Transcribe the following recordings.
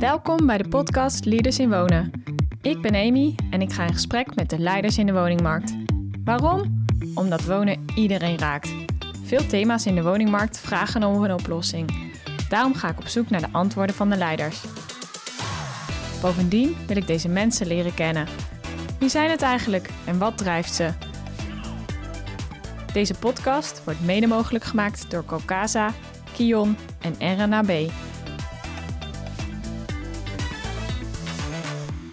Welkom bij de podcast Leaders in Wonen. Ik ben Amy en ik ga in gesprek met de leiders in de woningmarkt. Waarom? Omdat wonen iedereen raakt. Veel thema's in de woningmarkt vragen om een oplossing. Daarom ga ik op zoek naar de antwoorden van de leiders. Bovendien wil ik deze mensen leren kennen. Wie zijn het eigenlijk en wat drijft ze? Deze podcast wordt mede mogelijk gemaakt door Cocasa, Kion en RNAB.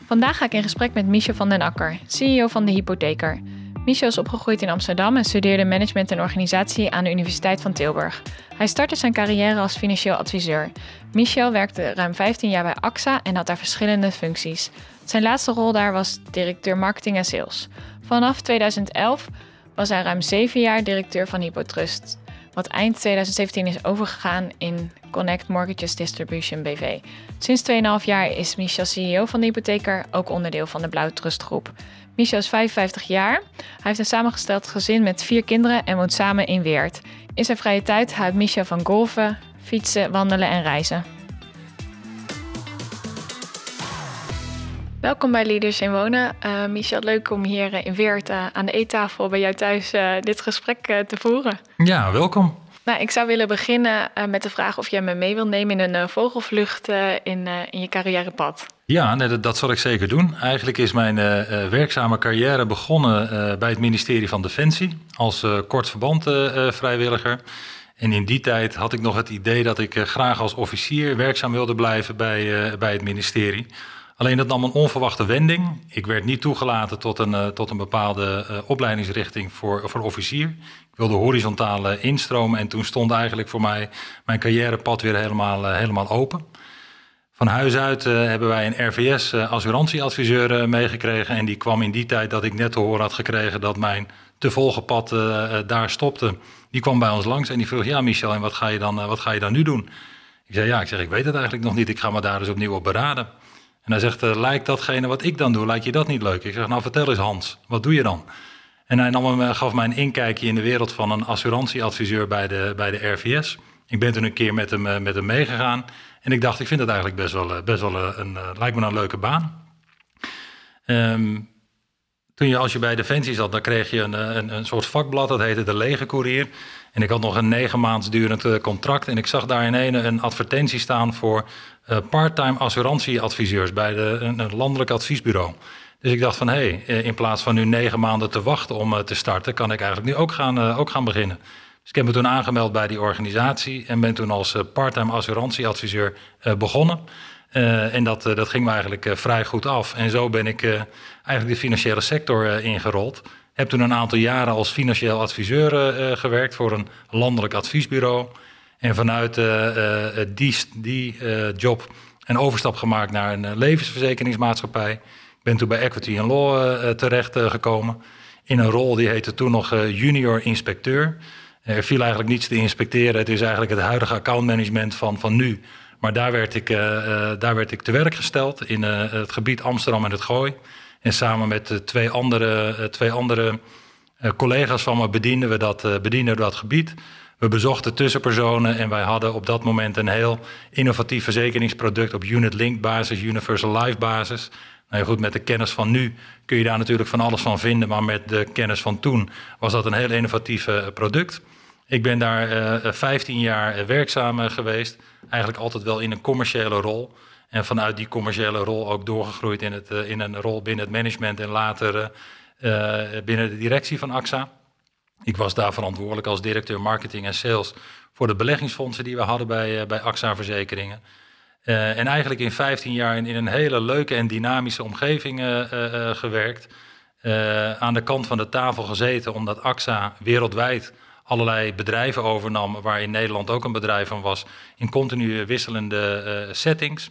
Vandaag ga ik in gesprek met Michel van den Akker, CEO van de Hypotheker. Michel is opgegroeid in Amsterdam en studeerde management en organisatie aan de Universiteit van Tilburg. Hij startte zijn carrière als financieel adviseur. Michel werkte ruim 15 jaar bij AXA en had daar verschillende functies. Zijn laatste rol daar was directeur marketing en sales. Vanaf 2011 was hij ruim 7 jaar directeur van Hypotrust, wat eind 2017 is overgegaan in Connect Mortgages Distribution BV. Sinds 2,5 jaar is Michel CEO van de hypotheker, ook onderdeel van de Blauw Trust Groep. Michel is 55 jaar. Hij heeft een samengesteld gezin met vier kinderen en woont samen in Weert. In zijn vrije tijd houdt Michel van golfen, fietsen, wandelen en reizen. Welkom bij Leaders in Wonen. Uh, Michel, leuk om hier in Weert uh, aan de eettafel bij jou thuis uh, dit gesprek te voeren. Ja, welkom. Nou, ik zou willen beginnen met de vraag of jij me mee wilt nemen in een vogelvlucht in, in je carrièrepad. Ja, nee, dat, dat, zal ik zeker doen. Eigenlijk is mijn werkzame carrière begonnen bij het ministerie van Defensie als kort verband vrijwilliger. En in die tijd had ik nog het idee dat ik graag als officier werkzaam wilde blijven bij, bij het ministerie. Alleen dat nam een onverwachte wending. Ik werd niet toegelaten tot een, uh, tot een bepaalde uh, opleidingsrichting voor, voor officier. Ik wilde horizontale instromen en toen stond eigenlijk voor mij mijn carrièrepad weer helemaal, helemaal open. Van huis uit hebben wij een RVS assurantieadviseur meegekregen. En die kwam in die tijd dat ik net te horen had gekregen dat mijn te volgen pad daar stopte. Die kwam bij ons langs en die vroeg, ja Michel, en wat ga je dan, wat ga je dan nu doen? Ik zei, ja, ik, zeg, ik weet het eigenlijk nog niet. Ik ga me daar dus opnieuw op beraden. En hij zegt, uh, lijkt datgene wat ik dan doe, lijkt je dat niet leuk? Ik zeg, nou vertel eens Hans, wat doe je dan? En hij nam me, gaf mij een inkijkje in de wereld van een assurantieadviseur bij de, bij de RVS. Ik ben toen een keer met hem, eh, met hem meegegaan. En ik dacht, ik vind het eigenlijk best wel, eh, best wel een, lijkt me een leuke baan. Um, toen je, als je bij Defensie zat, dan kreeg je een, een, een soort vakblad, dat heette de Lege Courier. En ik had nog een negen maand durend contract. En ik zag daar in een, een advertentie staan voor uh, parttime assurantieadviseurs bij de, een, landelijk adviesbureau. Dus ik dacht van hé, hey, eh, in plaats van nu negen maanden te wachten om te starten, kan ik eigenlijk nu ook gaan, ook gaan beginnen. Dus ik heb me toen aangemeld bij die organisatie en ben toen als parttime assurantieadviseur begonnen. en dat, dat ging me eigenlijk vrij goed af. En zo ben ik eigenlijk de financiële sector ingerold. Heb toen een aantal jaren als financieel adviseur gewerkt voor een landelijk adviesbureau. En vanuit uh, die, die job een overstap gemaakt naar een levensverzekeringsmaatschappij. Ik ben toen bij Equity Law terecht gekomen. In een rol die heette toen nog junior inspecteur. Er viel eigenlijk niets te inspecteren. Het is eigenlijk het huidige accountmanagement van, van nu. Maar daar werd, ik, daar werd ik te werk gesteld in het gebied Amsterdam en het Gooi. En samen met twee andere, twee andere collega's van me bedienden we dat, bedienden dat gebied. We bezochten tussenpersonen en wij hadden op dat moment een heel innovatief verzekeringsproduct op unit-linked basis, universal life basis. Nou ja, goed, met de kennis van nu kun je daar natuurlijk van alles van vinden, maar met de kennis van toen was dat een heel innovatief product. Ik ben daar uh, 15 jaar werkzaam geweest, eigenlijk altijd wel in een commerciële rol. En vanuit die commerciële rol ook doorgegroeid in, het, in een rol binnen het management en later binnen de directie van AXA. Ik was daar verantwoordelijk als directeur marketing en sales voor de beleggingsfondsen die we hadden bij, bij AXA Verzekeringen. En eigenlijk in 15 jaar in, in, een hele leuke en dynamische omgeving gewerkt. aan de kant van de tafel gezeten, omdat AXA wereldwijd allerlei bedrijven overnam, waar in Nederland ook een bedrijf van was, in continu wisselende settings.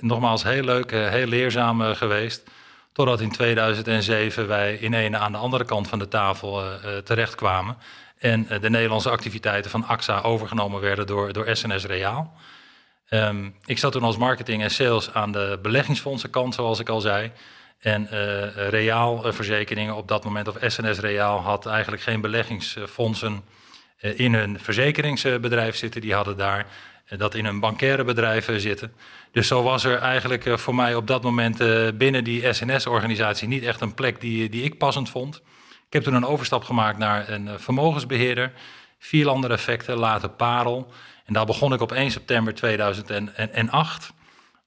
Nogmaals, heel leuk, heel leerzaam geweest. Totdat in 2007 wij in een aan de andere kant van de tafel terechtkwamen. En de Nederlandse activiteiten van AXA overgenomen werden door, door SNS Reaal. Um, ik zat toen als marketing en sales aan de beleggingsfondsenkant, zoals ik al zei. En uh, Reaal verzekeringen op dat moment, of SNS Reaal, had eigenlijk geen beleggingsfondsen in hun verzekeringsbedrijf zitten. Die hadden daar dat in hun bankaire bedrijven zitten. Dus zo was er eigenlijk voor mij op dat moment binnen die SNS-organisatie niet echt een plek die, die ik passend vond. Ik heb toen een overstap gemaakt naar een vermogensbeheerder. Vier effecten, later Parel. En daar begon ik op 1 september 2008.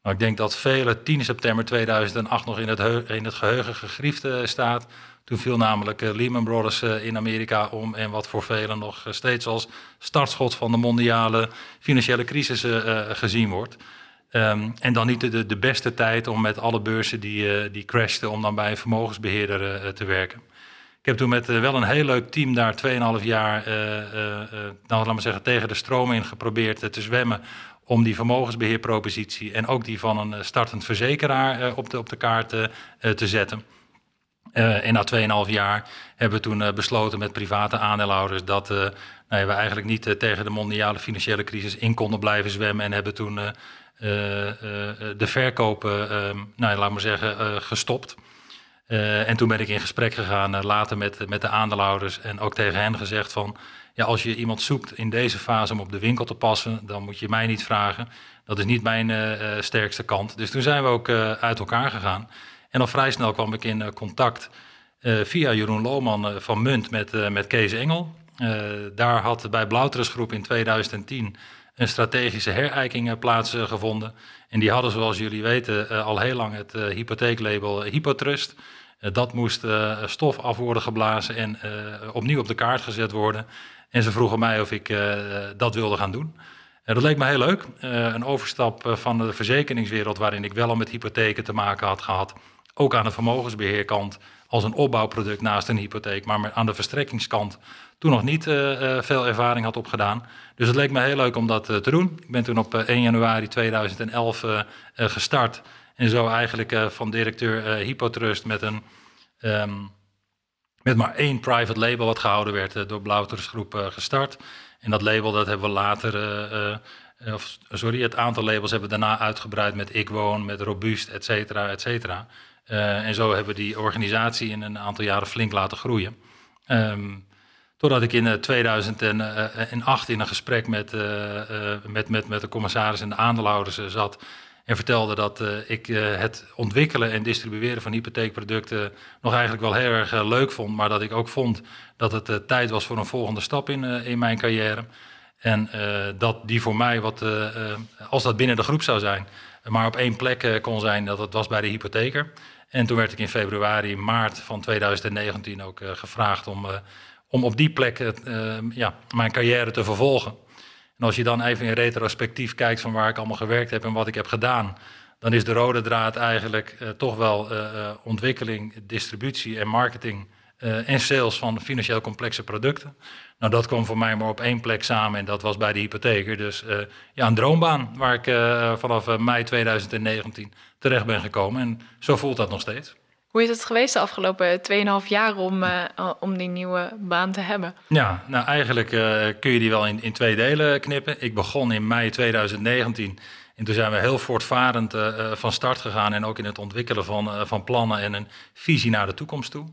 Nou, ik denk dat vele 10 september 2008 nog in het, in het geheugen gegriefd staat. Toen viel namelijk uh, Lehman Brothers uh, in Amerika om en wat voor velen nog steeds als startschot van de mondiale financiële crisis gezien wordt. Um, en dan niet de, de beste tijd om met alle beurzen die, die crashten, om dan bij een vermogensbeheerder te werken. Ik heb toen met wel een heel leuk team daar 2,5 jaar, nou, laat maar zeggen, tegen de stroom in geprobeerd te zwemmen om die vermogensbeheerpropositie en ook die van een eh, startend verzekeraar eh, op, de, op de kaart eh, te zetten. En na 2,5 jaar hebben we toen besloten met private aandeelhouders dat nou we eigenlijk niet tegen de mondiale financiële crisis in konden blijven zwemmen en hebben toen de verkopen, ehm, nou, laat maar zeggen, gestopt. en toen ben ik in gesprek gegaan later met, met de aandeelhouders en ook tegen hen gezegd van ja, als je iemand zoekt in deze fase om op de winkel te passen, dan moet je mij niet vragen. Dat is niet mijn sterkste kant. Dus toen zijn we ook uit elkaar gegaan. En al vrij snel kwam ik in contact via Jeroen Lohman van Munt met, met Kees Engel. daar had bij Blauterus Groep in 2010 een strategische herijking plaatsgevonden. En die hadden, zoals jullie weten, al heel lang het hypotheeklabel Hypotrust. dat moest stof af worden geblazen en opnieuw op de kaart gezet worden. En ze vroegen mij of ik dat wilde gaan doen. Uh, dat leek me heel leuk. Een overstap van de verzekeringswereld, waarin ik wel al met hypotheken te maken had gehad. Ook aan de vermogensbeheerkant als een opbouwproduct naast een hypotheek. Maar aan de verstrekkingskant toen nog niet veel ervaring had opgedaan. Dus het leek me heel leuk om dat te doen. Ik ben toen op 1 januari 2011 gestart. En zo eigenlijk van directeur Hypotrust met een... Um, met maar één private label wat gehouden werd door Blauwters Groep gestart. En dat label dat hebben we later, of, sorry, het aantal labels hebben we daarna uitgebreid met Ik Woon, met Robuust, et cetera, et cetera. En zo hebben we die organisatie in een aantal jaren flink laten groeien. Um, totdat ik in 2008 in een gesprek met, met, met, met de commissaris en de aandeelhouders zat en vertelde dat ik het ontwikkelen en distribueren van hypotheekproducten nog eigenlijk wel heel erg leuk vond. Maar dat ik ook vond dat het tijd was voor een volgende stap in, in mijn carrière. En dat die voor mij, wat, als dat binnen de groep zou zijn, maar op één plek kon zijn, dat het was bij de hypotheker. En toen werd ik in februari, maart van 2019 ook gevraagd om, om op die plek ja, mijn carrière te vervolgen. En als je dan even in retrospectief kijkt van waar ik allemaal gewerkt heb en wat ik heb gedaan, dan is de rode draad eigenlijk toch wel ontwikkeling, distributie en marketing uh, en sales van financieel complexe producten. Nou, dat kwam voor mij maar op één plek samen en dat was bij de hypotheker. Dus ja, een droombaan waar ik vanaf mei 2019 terecht ben gekomen. En zo voelt dat nog steeds. Hoe is het geweest de afgelopen 2,5 jaar om, om die nieuwe baan te hebben? Ja, nou eigenlijk kun je die wel in, in twee delen knippen. Ik begon in mei 2019 en toen zijn we heel voortvarend uh, van start gegaan en ook in het ontwikkelen van, van plannen en een visie naar de toekomst toe.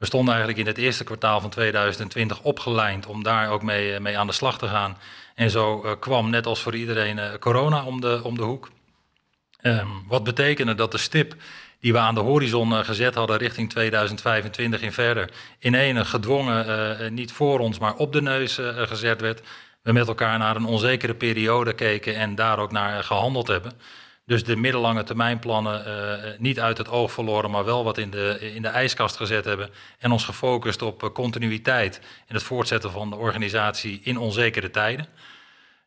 We stonden eigenlijk in het eerste kwartaal van 2020 opgeleid om daar ook mee, mee aan de slag te gaan. En zo kwam net als voor iedereen corona om de, om de hoek. Um, wat betekende dat de stip die we aan de horizon eh, gezet hadden richting 2025 en verder, in ene gedwongen, eh, eh, niet voor ons, maar op de neus gezet werd. We met elkaar naar een onzekere periode keken en daar ook naar gehandeld hebben. Dus de middellange termijnplannen uh, niet uit het oog verloren, maar wel wat in de, in de ijskast gezet hebben. En ons gefocust op continuïteit en het voortzetten van de organisatie in onzekere tijden.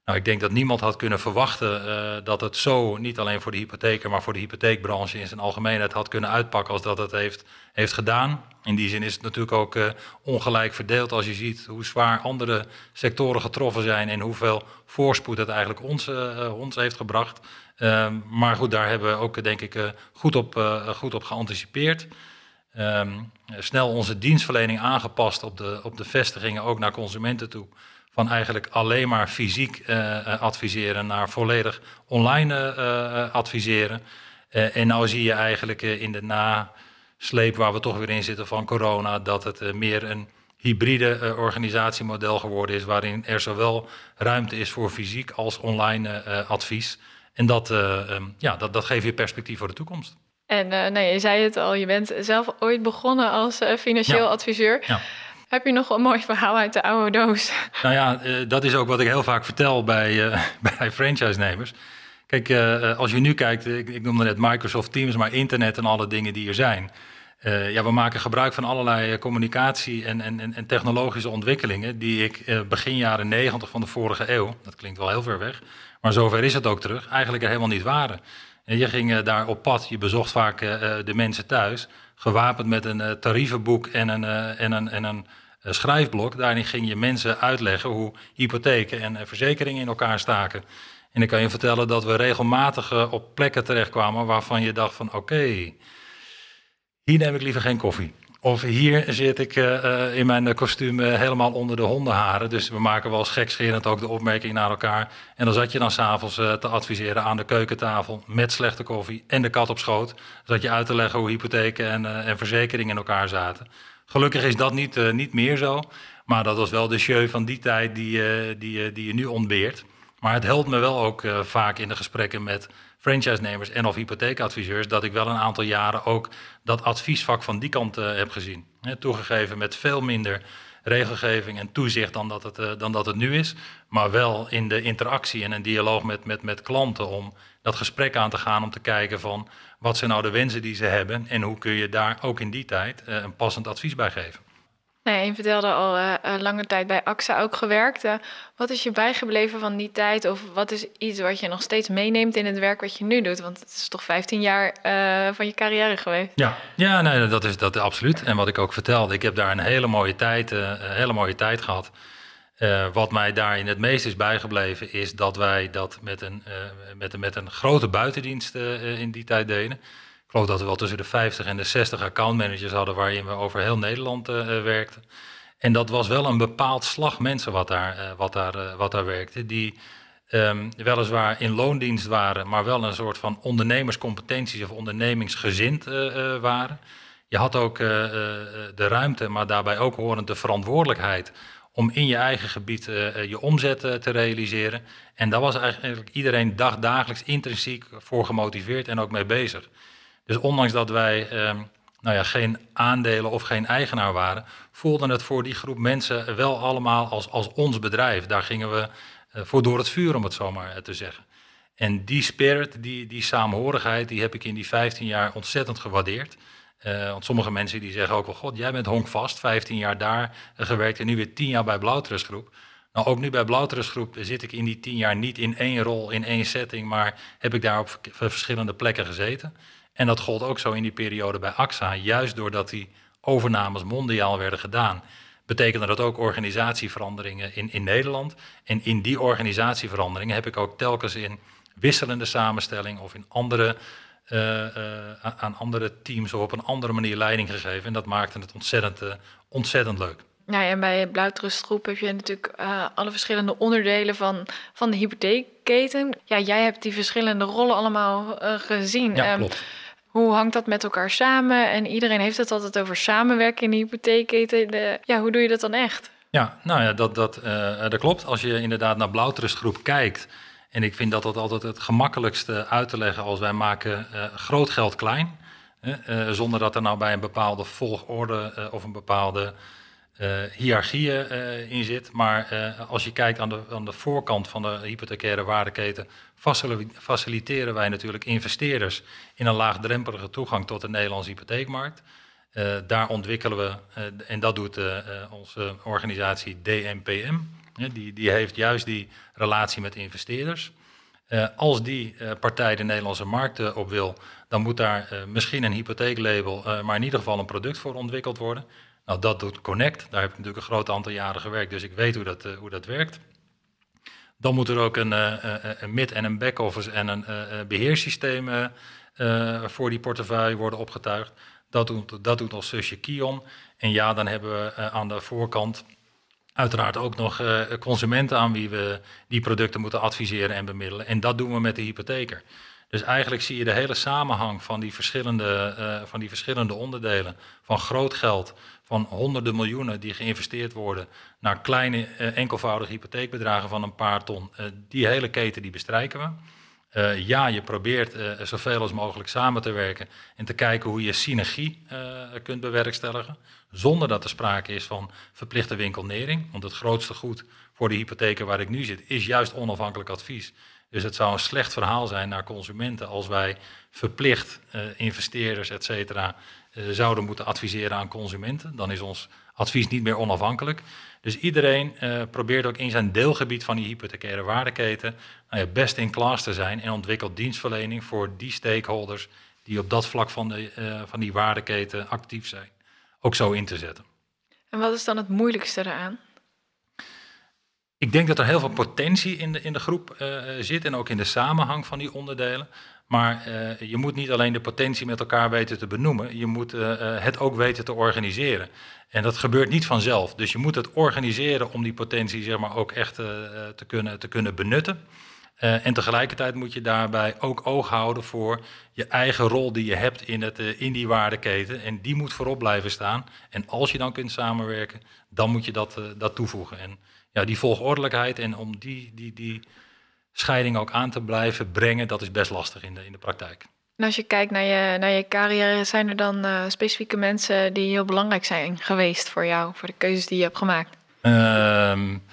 Nou, ik denk dat niemand had kunnen verwachten uh, dat het zo, niet alleen voor de hypotheker, maar voor de hypotheekbranche in zijn algemeenheid had kunnen uitpakken als dat het heeft, heeft gedaan. In die zin is het natuurlijk ook ongelijk verdeeld als je ziet hoe zwaar andere sectoren getroffen zijn en hoeveel voorspoed het eigenlijk ons, ons heeft gebracht. Ehm, maar goed, daar hebben we ook denk ik goed, op, goed op geanticipeerd. Um, snel onze dienstverlening aangepast op de, op de vestigingen, ook naar consumenten toe van eigenlijk alleen maar fysiek adviseren naar volledig online adviseren. en nou zie je eigenlijk in de nasleep waar we toch weer in zitten van corona, dat het meer een hybride organisatiemodel geworden is, waarin er zowel ruimte is voor fysiek als online advies. En dat, ehm, ja, dat, dat geeft je perspectief voor de toekomst. En uh, nee, je zei het al, je bent zelf ooit begonnen als uh, financieel adviseur. Ja. Heb je nog een mooi verhaal uit de oude doos? Nou ja, uh, dat is ook wat ik heel vaak vertel bij, bij franchise-nemers. Kijk, als je nu kijkt, ik, ik, noemde net Microsoft Teams, maar internet en alle dingen die er zijn. ja, we maken gebruik van allerlei communicatie en, en, en, technologische ontwikkelingen die ik begin jaren negentig van de vorige eeuw, dat klinkt wel heel ver weg, maar zover is het ook terug, eigenlijk er helemaal niet waren. En je ging eh, daar op pad, je bezocht vaak eh, eh, de mensen thuis, gewapend met een tarievenboek en een, en een, en een schrijfblok. Daarin ging je mensen uitleggen hoe hypotheken en verzekeringen in elkaar staken. En ik kan je vertellen dat we regelmatig op plekken terechtkwamen waarvan je dacht van oké, hier neem ik liever geen koffie. Of hier zit ik uh, in mijn kostuum helemaal onder de hondenharen. Dus we maken wel gekscherend ook de opmerking naar elkaar. En dan zat je dan s'avonds uh, te adviseren aan de keukentafel met slechte koffie en de kat op schoot. Zat je uit te leggen hoe hypotheken en, en verzekeringen in elkaar zaten. Gelukkig is dat niet, niet meer zo. Maar dat was wel de show van die tijd die, die, die je nu ontbeert. Maar het helpt me wel ook vaak in de gesprekken met franchise-nemers en of hypotheekadviseurs, dat ik wel een aantal jaren ook dat adviesvak van die kant uh, heb gezien. toegegeven met veel minder regelgeving en toezicht dan dat, het, uh, dan dat het nu is. Maar wel in de interactie en een dialoog met, met, met klanten om dat gesprek aan te gaan om te kijken van wat zijn nou de wensen die ze hebben en hoe kun je daar ook in die tijd uh, een passend advies bij geven. Nee, je vertelde al uh, lange tijd bij AXA ook gewerkt. Uh, wat is je bijgebleven van die tijd? Of wat is iets wat je nog steeds meeneemt in het werk wat je nu doet? Want het is toch 15 jaar van je carrière geweest? Ja, ja nee, dat is dat absoluut. En wat ik ook vertelde, ik heb daar een hele mooie tijd, een hele mooie tijd gehad. wat mij daarin het meest is bijgebleven, is dat wij dat met een, met, met een grote buitendienst in die tijd deden geloof dat we wel tussen de 50 en de 60 accountmanagers hadden waarin we over heel Nederland uh, werkten. En dat was wel een bepaald slag mensen wat daar, uh, wat daar, wat daar werkte. Die um, weliswaar in loondienst waren, maar wel een soort van ondernemerscompetenties of ondernemingsgezind waren. Je had ook de ruimte, maar daarbij ook horend de verantwoordelijkheid om in je eigen gebied je omzet te realiseren. En daar was eigenlijk iedereen dagdagelijks intrinsiek voor gemotiveerd en ook mee bezig. Dus ondanks dat wij ehm, nou ja, geen aandelen of geen eigenaar waren, voelden het voor die groep mensen wel allemaal als, als ons bedrijf. Daar gingen we uh, voor door het vuur, om het zo maar te zeggen. En die spirit, die, die saamhorigheid, die heb ik in die 15 jaar ontzettend gewaardeerd. Uh, want sommige mensen die zeggen ook wel, god, jij bent honkvast, 15 jaar daar gewerkt en nu weer 10 jaar bij Blauwtrustgroep. Nou, ook nu bij Blauwtrustgroep zit ik in die 10 jaar niet in één rol, in één setting, maar heb ik daar op verschillende plekken gezeten. En dat gold ook zo in die periode bij AXA, juist doordat die overnames mondiaal werden gedaan. Betekende dat ook organisatieveranderingen in, in Nederland. En in die organisatieveranderingen heb ik ook telkens in wisselende samenstelling of in andere, uh, uh, aan andere teams of op een andere manier leiding gegeven. En dat maakte het ontzettend, uh, ontzettend leuk. Nou ja, en bij Blauwtrustgroep heb je natuurlijk uh, alle verschillende onderdelen van, van de hypotheekketen. Ja, jij hebt die verschillende rollen allemaal uh, gezien. Ja, um, klopt. Hoe hangt dat met elkaar samen? En iedereen heeft het altijd over samenwerken in de hypotheekketen. Ja, hoe doe je dat dan echt? Ja, nou ja, dat, dat, uh, dat klopt. Als je inderdaad naar Blauwtrustgroep kijkt... en ik vind dat dat altijd het gemakkelijkste uit te leggen... als wij maken uh, groot geld klein... Uh, zonder dat er nou bij een bepaalde volgorde of een bepaalde hiërarchie in zit. Maar als je kijkt aan de, aan de voorkant van de hypothecaire waardeketen faciliteren wij natuurlijk investeerders in een laagdrempelige toegang tot de Nederlandse hypotheekmarkt. Daar ontwikkelen we, en dat doet onze organisatie DNPM. die, die heeft juist die relatie met investeerders. als die partij de Nederlandse markt op wil, dan moet daar misschien een hypotheeklabel, maar in ieder geval een product voor ontwikkeld worden. Nou, dat doet Connect. Daar heb ik natuurlijk een groot aantal jaren gewerkt, dus ik weet hoe dat, hoe dat werkt. Dan moet er ook een, uh, een mid- en een back-office en een beheerssysteem voor die portefeuille worden opgetuigd. Dat doet, dat doet ons zusje Kion. En ja, dan hebben we aan de voorkant uiteraard ook nog consumenten aan wie we die producten moeten adviseren en bemiddelen. En dat doen we met de hypotheker. Dus eigenlijk zie je de hele samenhang van die verschillende, van die verschillende onderdelen. Van groot geld, van honderden miljoenen die geïnvesteerd worden, naar kleine enkelvoudige hypotheekbedragen van een paar ton. die hele keten die bestrijken we. Uh, ja, je probeert zoveel als mogelijk samen te werken en te kijken hoe je synergie kunt bewerkstelligen, zonder dat er sprake is van verplichte winkelnering. Want het grootste goed voor de hypotheken waar ik nu zit, is juist onafhankelijk advies. Dus het zou een slecht verhaal zijn naar consumenten als wij verplicht investeerders, et cetera, zouden moeten adviseren aan consumenten. Dan is ons advies niet meer onafhankelijk. Dus iedereen uh, probeert ook in zijn deelgebied van die hypothecaire waardeketen nou ja, best in klas te zijn en ontwikkelt dienstverlening voor die stakeholders die op dat vlak van, de, uh, van die waardeketen actief zijn. Ook zo in te zetten. En wat is dan het moeilijkste eraan? Ik denk dat er heel veel potentie in de, in de groep uh, zit en ook in de samenhang van die onderdelen. Maar uh, je moet niet alleen de potentie met elkaar weten te benoemen, je moet uh, het ook weten te organiseren. En dat gebeurt niet vanzelf. Dus je moet het organiseren om die potentie zeg maar, ook echt te, kunnen, te kunnen benutten. en tegelijkertijd moet je daarbij ook oog houden voor je eigen rol die je hebt in, het, in die waardeketen. En die moet voorop blijven staan. En als je dan kunt samenwerken, dan moet je dat, dat toevoegen. En ja, die volgordelijkheid en om die, die, die scheiding ook aan te blijven brengen, dat is best lastig in de, in de praktijk. En als je kijkt naar je, naar je carrière, zijn er dan uh, specifieke mensen die heel belangrijk zijn geweest voor jou, voor de keuzes die je hebt gemaakt? Um,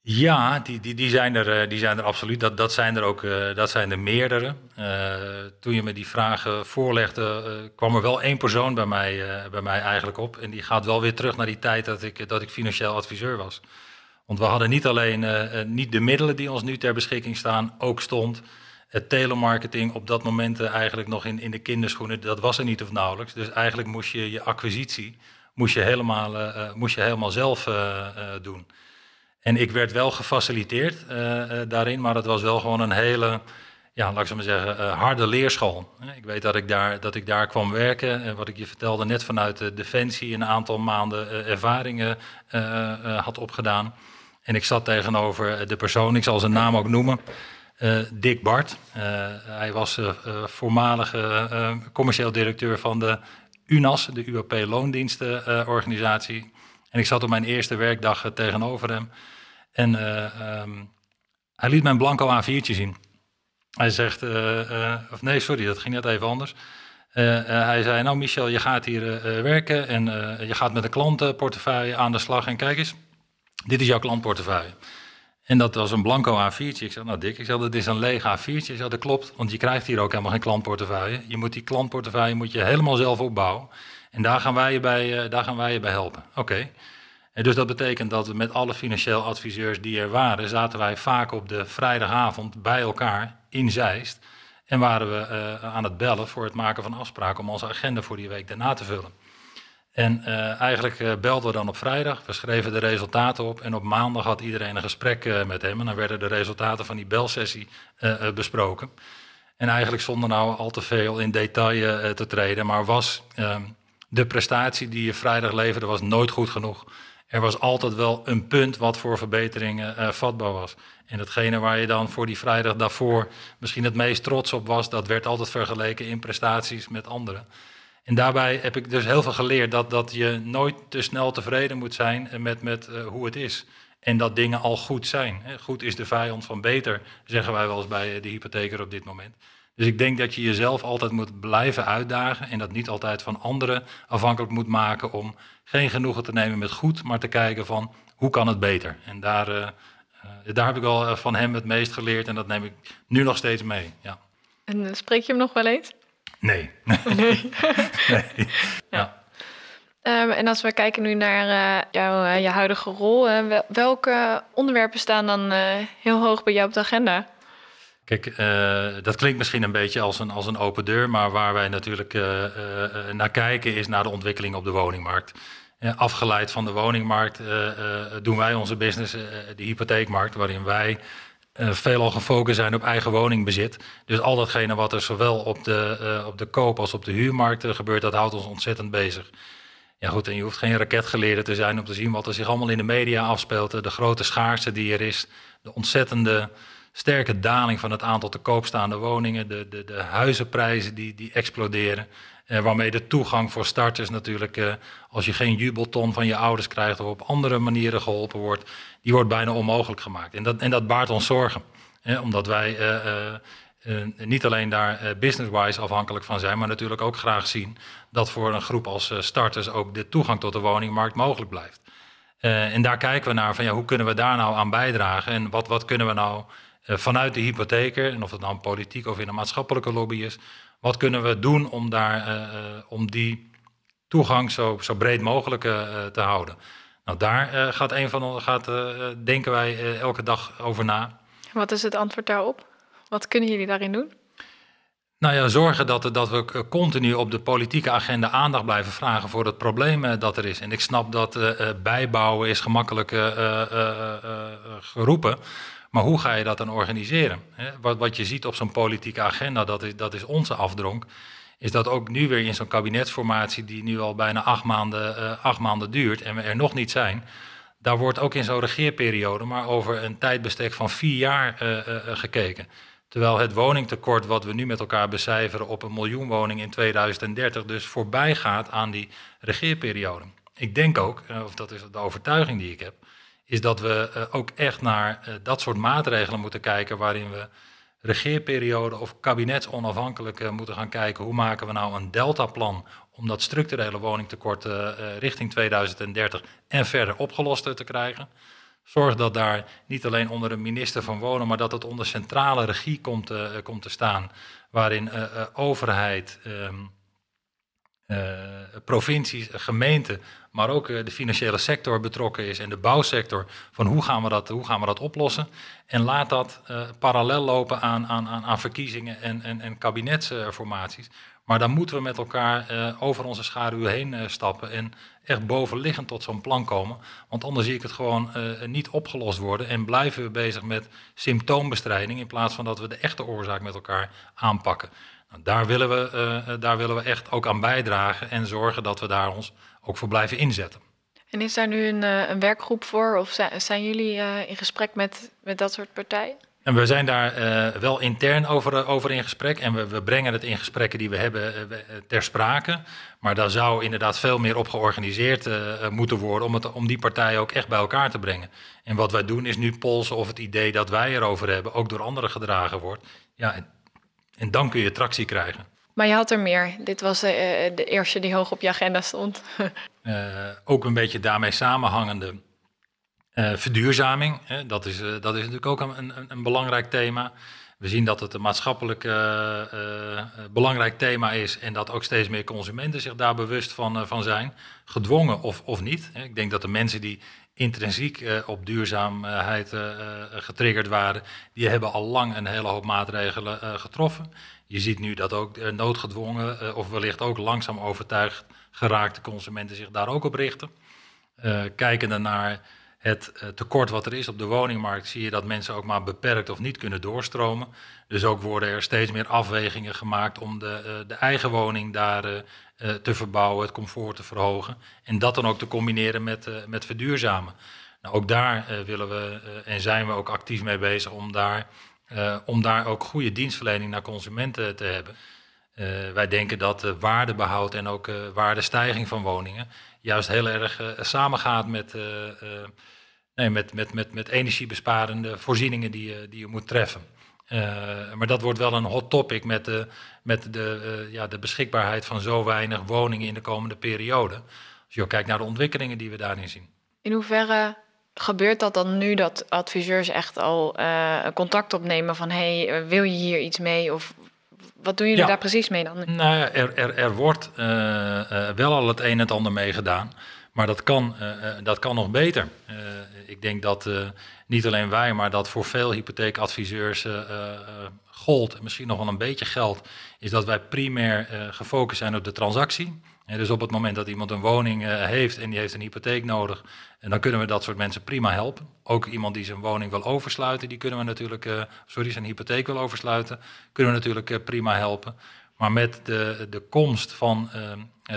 ja, die, die, die, zijn er, eh, die zijn er absoluut. Dat, dat zijn er ook uh, dat zijn er meerdere. Uh, toen je me die vragen voorlegde, kwam er wel één persoon bij mij, bij mij eigenlijk op. En die gaat wel weer terug naar die tijd dat ik, dat ik financieel adviseur was. Want we hadden niet alleen uh, niet de middelen die ons nu ter beschikking staan, ook stond het telemarketing op dat moment uh, eigenlijk nog in, in de kinderschoenen. Dat was er niet of nauwelijks. Dus eigenlijk moest je je acquisitie moest je helemaal, moest je helemaal zelf doen. En ik werd wel gefaciliteerd daarin, maar het was wel gewoon een hele, ja, laat ik maar zeggen, harde leerschool. Ik weet dat ik daar, dat ik daar kwam werken, wat ik je vertelde, net vanuit de Defensie een aantal maanden ervaringen had opgedaan. En ik zat tegenover de persoon, ik zal zijn naam ook noemen, uh, Dick Bart. Uh, hij was uh, voormalige commercieel directeur van de UNAS, de UAP Loondienstenorganisatie. en ik zat op mijn eerste werkdag tegenover hem. En um, hij liet mijn blanco A4'tje zien. Hij zegt, of nee, sorry, dat ging net even anders. hij zei, nou Michel, je gaat hier werken en je gaat met een klantenportefeuille aan de slag. En kijk eens, dit is jouw klantportefeuille. En dat was een blanco A4'tje. Ik zei, nou Dick, ik zei, dat is een leeg A4'tje. Ik zei, dat klopt, want je krijgt hier ook helemaal geen klantportefeuille. Je moet die klantportefeuille moet je helemaal zelf opbouwen. En daar gaan wij je bij, uh, daar gaan wij je bij helpen. Oké. En dus dat betekent dat we met alle financieel adviseurs die er waren, zaten wij vaak op de vrijdagavond bij elkaar in Zeist. En waren we uh, aan het bellen voor het maken van afspraken om onze agenda voor die week daarna te vullen. En uh, eigenlijk uh, belden we dan op vrijdag, we schreven de resultaten op en op maandag had iedereen een gesprek uh, met hem en dan werden de resultaten van die belsessie besproken. En eigenlijk zonder nou al te veel in detail te treden, maar was ehm, de prestatie die je vrijdag leverde was nooit goed genoeg. Er was altijd wel een punt wat voor verbeteringen vatbaar was. En datgene waar je dan voor die vrijdag daarvoor misschien het meest trots op was, dat werd altijd vergeleken in prestaties met anderen. En daarbij heb ik dus heel veel geleerd dat, dat je nooit te snel tevreden moet zijn met, met uh, hoe het is. En dat dingen al goed zijn. Goed is de vijand van beter, zeggen wij wel eens bij de hypotheker op dit moment. Dus ik denk dat je jezelf altijd moet blijven uitdagen en dat niet altijd van anderen afhankelijk moet maken om geen genoegen te nemen met goed, maar te kijken van hoe kan het beter. En daar, daar heb ik al van hem het meest geleerd en dat neem ik nu nog steeds mee. Ja. En spreek je hem nog wel eens? Nee. Nee. nee. Ja. Um, en als we kijken nu naar uh, jouw, uh, je huidige rol, uh, welke onderwerpen staan dan heel hoog bij jou op de agenda? Kijk, dat klinkt misschien een beetje als een, als een open deur, maar waar wij natuurlijk naar kijken is naar de ontwikkeling op de woningmarkt. afgeleid van de woningmarkt doen wij onze business, de hypotheekmarkt, waarin wij uh, veelal gefocust zijn op eigen woningbezit. Dus al datgene wat er zowel op de, uh, op de koop als op de huurmarkt uh, gebeurt, dat houdt ons ontzettend bezig. Ja goed, en je hoeft geen raketgeleerde te zijn om te zien wat er zich allemaal in de media afspeelt. De grote schaarste die er is, de ontzettende sterke daling van het aantal te koop staande woningen, de, de, de huizenprijzen die, die exploderen. Uh, waarmee de toegang voor starters natuurlijk, uh, als je geen jubelton van je ouders krijgt of op andere manieren geholpen wordt, die wordt bijna onmogelijk gemaakt. En dat, en dat baart ons zorgen. Hè, omdat wij uh, niet alleen daar business-wise afhankelijk van zijn, maar natuurlijk ook graag zien dat voor een groep als starters ook de toegang tot de woningmarkt mogelijk blijft. en daar kijken we naar van ja, hoe kunnen we daar nou aan bijdragen en wat, wat kunnen we nou vanuit de hypotheker, en of het nou politiek of in een maatschappelijke lobby is, wat kunnen we doen om, daar, uh, om die toegang zo, zo breed mogelijk uh, te houden? Nou, daar gaat een van gaat, denken wij elke dag over na. Wat is het antwoord daarop? Wat kunnen jullie daarin doen? Nou ja, zorgen dat, dat we continu op de politieke agenda aandacht blijven vragen voor het probleem dat er is. En ik snap dat bijbouwen is gemakkelijk geroepen. Maar hoe ga je dat dan organiseren? Wat, je ziet op zo'n politieke agenda, dat is, dat is onze afdronk, is dat ook nu weer in zo'n kabinetsformatie die nu al bijna acht maanden, acht maanden duurt en we er nog niet zijn, daar wordt ook in zo'n regeerperiode maar over een tijdbestek van vier jaar uh, uh, gekeken. Terwijl het woningtekort wat we nu met elkaar becijferen op een miljoen woningen in 2030 dus voorbij gaat aan die regeerperiode. Ik denk ook, of dat is de overtuiging die ik heb, is dat we uh, ook echt naar uh, dat soort maatregelen moeten kijken waarin we regeerperiode of kabinetsonafhankelijk uh, moeten gaan kijken hoe maken we nou een deltaplan om dat structurele woningtekort richting 2030 en verder opgelost te krijgen. Zorg dat daar niet alleen onder een minister van Wonen, maar dat het onder centrale regie komt, komt te staan, waarin overheid, um, provincies, gemeenten, maar ook eh, de financiële sector betrokken is en de bouwsector, van hoe gaan we dat, hoe gaan we dat oplossen? En laat dat parallel lopen aan, aan, aan, verkiezingen en, en, en kabinetsformaties. Maar dan moeten we met elkaar over onze schaduw heen stappen en echt bovenliggend tot zo'n plan komen. Want anders zie ik het gewoon niet opgelost worden en blijven we bezig met symptoombestrijding in plaats van dat we de echte oorzaak met elkaar aanpakken. Nou, daar, willen we, daar willen we echt ook aan bijdragen en zorgen dat we daar ons ook voor blijven inzetten. En is daar nu een, eh, een werkgroep voor of zijn, zijn jullie uh, in gesprek met, met dat soort partijen? En we zijn daar uh, wel intern over, over in gesprek en we, we, brengen het in gesprekken die we hebben ter sprake. Maar daar zou inderdaad veel meer op georganiseerd moeten worden om, het, om die partijen ook echt bij elkaar te brengen. En wat wij doen is nu polsen of het idee dat wij erover hebben ook door anderen gedragen wordt. Ja, en, dan kun je tractie krijgen. Maar je had er meer. Dit was uh, de eerste die hoog op je agenda stond. uh, ook een beetje daarmee samenhangende uh, verduurzaming. Hè? Dat, is, dat is natuurlijk ook een, een, een, belangrijk thema. We zien dat het een maatschappelijk belangrijk thema is en dat ook steeds meer consumenten zich daar bewust van, van zijn. Gedwongen of, of niet. Ik denk dat de mensen die intrinsiek op duurzaamheid getriggerd waren, die hebben al lang een hele hoop maatregelen getroffen. Je ziet nu dat ook noodgedwongen of wellicht ook langzaam overtuigd geraakte consumenten zich daar ook op richten. Kijkende naar het tekort wat er is op de woningmarkt, zie je dat mensen ook maar beperkt of niet kunnen doorstromen. Dus ook worden er steeds meer afwegingen gemaakt om de, de eigen woning daar te verbouwen, het comfort te verhogen. En dat dan ook te combineren met, met verduurzamen. Nou, ook daar willen we en zijn we ook actief mee bezig om daar om daar ook goede dienstverlening naar consumenten te hebben. Wij denken dat waardebehoud en ook waardestijging van woningen juist heel erg samengaat met, nee, met, met, met, met energiebesparende voorzieningen die, je, die je moet treffen. maar dat wordt wel een hot topic met de, met de, ja, de beschikbaarheid van zo weinig woningen in de komende periode. Als je ook kijkt naar de ontwikkelingen die we daarin zien. In hoeverre Gebeurt dat dan nu dat adviseurs echt al contact opnemen van hey, eh, wil je hier iets mee? Of wat doen jullie daar precies mee dan? Nou ja, er, er, er wordt uh, uh, wel al het een en het ander mee gedaan. Maar dat kan, dat kan nog beter. ik denk dat niet alleen wij, maar dat voor veel hypotheekadviseurs gold, en misschien nog wel een beetje geld, is dat wij primair gefocust zijn op de transactie dus op het moment dat iemand een woning uh, heeft en die heeft een hypotheek nodig, en dan kunnen we dat soort mensen prima helpen. Ook iemand die zijn woning wil oversluiten, die kunnen we natuurlijk, uh, sorry, zijn hypotheek wil oversluiten, kunnen we natuurlijk uh, prima helpen. Maar met de, de komst van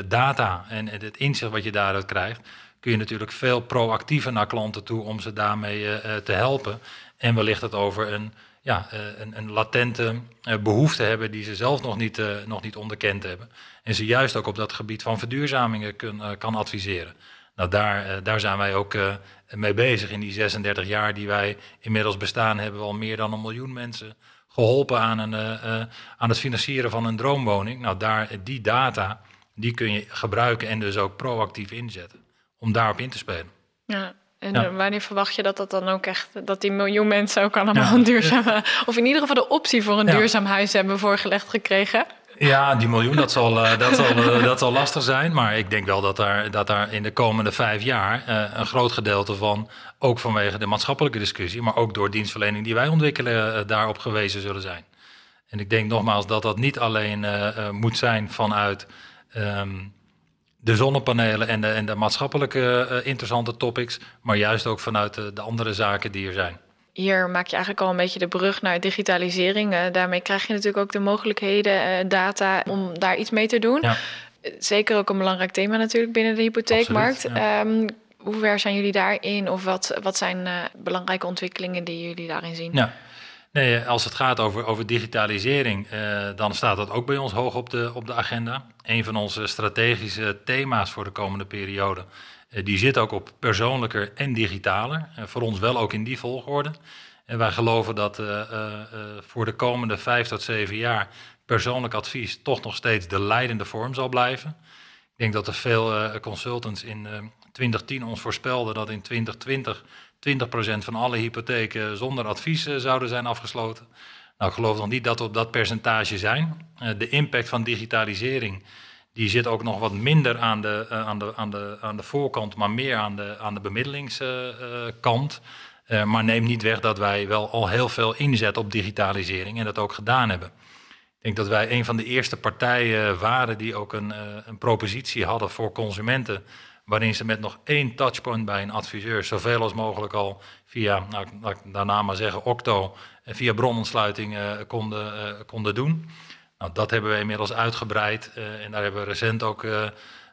data en het inzicht wat je daaruit krijgt, kun je natuurlijk veel proactiever naar klanten toe om ze daarmee te helpen. En wellicht het over een ja, een, een, latente behoefte hebben die ze zelf nog niet, nog niet onderkend hebben. En ze juist ook op dat gebied van verduurzamingen kun, kan adviseren. Nou, daar, daar zijn wij ook mee bezig. In die 36 jaar die wij inmiddels bestaan, hebben we al meer dan een miljoen mensen geholpen aan, een, aan het financieren van een droomwoning. Nou, daar, die data, die kun je gebruiken en dus ook proactief inzetten om daarop in te spelen. Ja, en eh, wanneer verwacht je dat dat dan ook echt, dat die miljoen mensen ook allemaal een duurzame, of in ieder geval de optie voor een duurzaam huis hebben voorgelegd gekregen? Ja, die miljoen, dat zal, uh, dat, zal, uh, dat zal lastig zijn. Maar ik denk wel dat daar, dat daar in de komende vijf jaar een groot gedeelte van, ook vanwege de maatschappelijke discussie, maar ook door dienstverlening die wij ontwikkelen, daarop gewezen zullen zijn. En ik denk nogmaals dat dat niet alleen moet zijn vanuit ehm, de zonnepanelen en de, en de maatschappelijke uh, interessante topics, maar juist ook vanuit de, de, andere zaken die er zijn. Hier maak je eigenlijk al een beetje de brug naar digitalisering. Uh, daarmee krijg je natuurlijk ook de mogelijkheden, uh, data, om daar iets mee te doen. Ja. Zeker ook een belangrijk thema natuurlijk binnen de hypotheekmarkt. Absoluut, um, hoe ver zijn jullie daarin of wat, wat zijn belangrijke ontwikkelingen die jullie daarin zien? Ja. Nee, als het gaat over, over digitalisering, eh, dan staat dat ook bij ons hoog op de, op de agenda. Een van onze strategische thema's voor de komende periode, uh, die zit ook op persoonlijker en digitaler. Uh, voor ons wel ook in die volgorde. En wij geloven dat voor de komende vijf tot zeven jaar persoonlijk advies toch nog steeds de leidende vorm zal blijven. Ik denk dat er veel consultants in 2010 ons voorspelden dat in 2020 20% van alle hypotheken zonder advies eh, zouden zijn afgesloten. Nou, ik geloof nog niet dat we op dat percentage zijn. Uh, de impact van digitalisering die zit ook nog wat minder aan de, uh, aan de, aan de, aan de voorkant, maar meer aan de, aan de bemiddelingskant. Maar neemt niet weg dat wij wel al heel veel inzetten op digitalisering en dat ook gedaan hebben. Ik denk dat wij een van de eerste partijen waren die ook een, een propositie hadden voor consumenten waarin ze met nog één touchpoint bij een adviseur zoveel als mogelijk al via, nou, laat ik daarna maar zeggen, Octo, en via bronontsluiting uh, konden, uh, konden doen. Nou, dat hebben we inmiddels uitgebreid en daar hebben we recent ook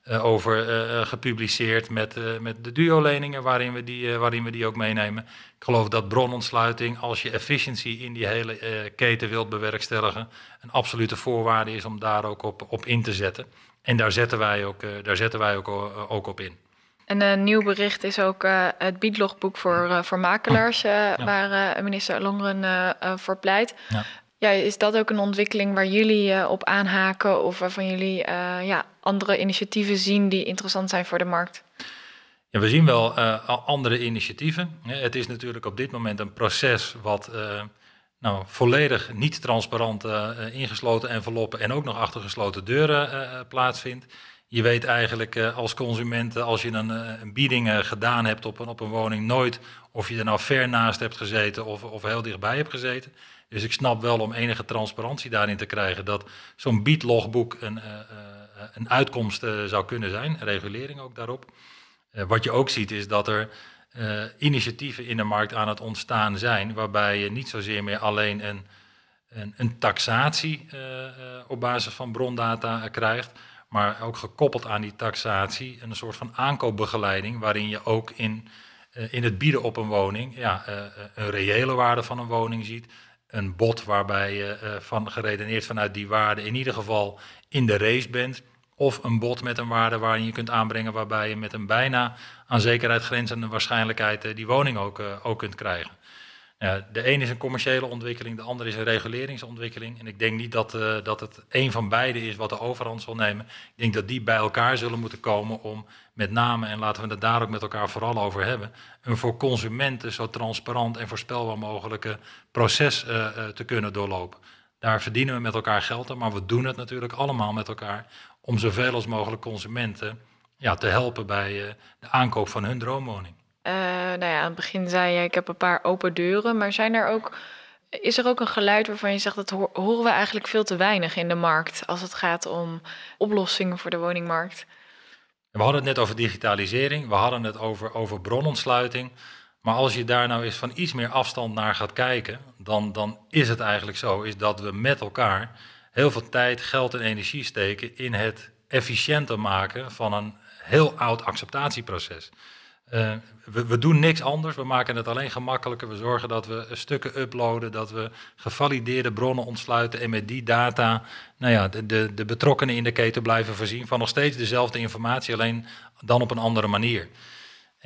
over gepubliceerd met, met de duo-leningen waarin, we die, waarin we die ook meenemen. Ik geloof dat bronontsluiting, als je efficiëntie in die hele keten wilt bewerkstelligen, een absolute voorwaarde is om daar ook op, op in te zetten. En daar zetten wij ook, uh, daar zetten wij ook, uh, ook op in. En een nieuw bericht is ook uh, het biedlogboek voor, voor makelaars, ja. waar minister Longren voor pleit. Ja. ja. is dat ook een ontwikkeling waar jullie op aanhaken of waarvan jullie ja, andere initiatieven zien die interessant zijn voor de markt? Ja, we zien wel andere initiatieven. Het is natuurlijk op dit moment een proces wat nou, volledig niet transparant uh, ingesloten enveloppen en ook nog achter gesloten deuren uh, plaatsvindt. Je weet eigenlijk als consument, als je een, een bieding gedaan hebt op een, op een woning, nooit of je er nou ver naast hebt gezeten of, of heel dichtbij hebt gezeten. Dus ik snap wel om enige transparantie daarin te krijgen dat zo'n biedlogboek een, een uitkomst zou kunnen zijn, regulering ook daarop. wat je ook ziet is dat er uh, initiatieven in de markt aan het ontstaan zijn, waarbij je niet zozeer meer alleen een, een, een taxatie uh, uh, op basis van brondata krijgt, maar ook gekoppeld aan die taxatie een soort van aankoopbegeleiding, waarin je ook in, in het bieden op een woning ja, een reële waarde van een woning ziet, een bod waarbij je van geredeneerd vanuit die waarde in ieder geval in de race bent. Of een bod met een waarde waarin je kunt aanbrengen waarbij je met een bijna aan zekerheid grenzende waarschijnlijkheid uh, die woning ook, uh, ook kunt krijgen. de een is een commerciële ontwikkeling, de ander is een reguleringsontwikkeling. En ik denk niet dat, uh, dat het een van beide is wat de overhand zal nemen. Ik denk dat die bij elkaar zullen moeten komen om met name, en laten we het daar ook met elkaar vooral over hebben, een voor consumenten zo transparant en voorspelbaar mogelijke proces te kunnen doorlopen. Daar verdienen we met elkaar geld aan, maar we doen het natuurlijk allemaal met elkaar om zoveel als mogelijk consumenten ja, te helpen bij uh, de aankoop van hun droomwoning. Uh, nou ja, aan het begin zei je, ik heb een paar open deuren, maar zijn er ook, is er ook een geluid waarvan je zegt, dat horen we eigenlijk veel te weinig in de markt als het gaat om oplossingen voor de woningmarkt? We hadden het net over digitalisering, we hadden het over, over bronontsluiting. Maar als je daar nou eens van iets meer afstand naar gaat kijken, dan, dan is het eigenlijk zo is dat we met elkaar heel veel tijd, geld en energie steken in het efficiënter maken van een heel oud acceptatieproces. we, we, doen niks anders, we maken het alleen gemakkelijker. We zorgen dat we stukken uploaden, dat we gevalideerde bronnen ontsluiten en met die data nou ja, de, de, de betrokkenen in de keten blijven voorzien van nog steeds dezelfde informatie, alleen dan op een andere manier.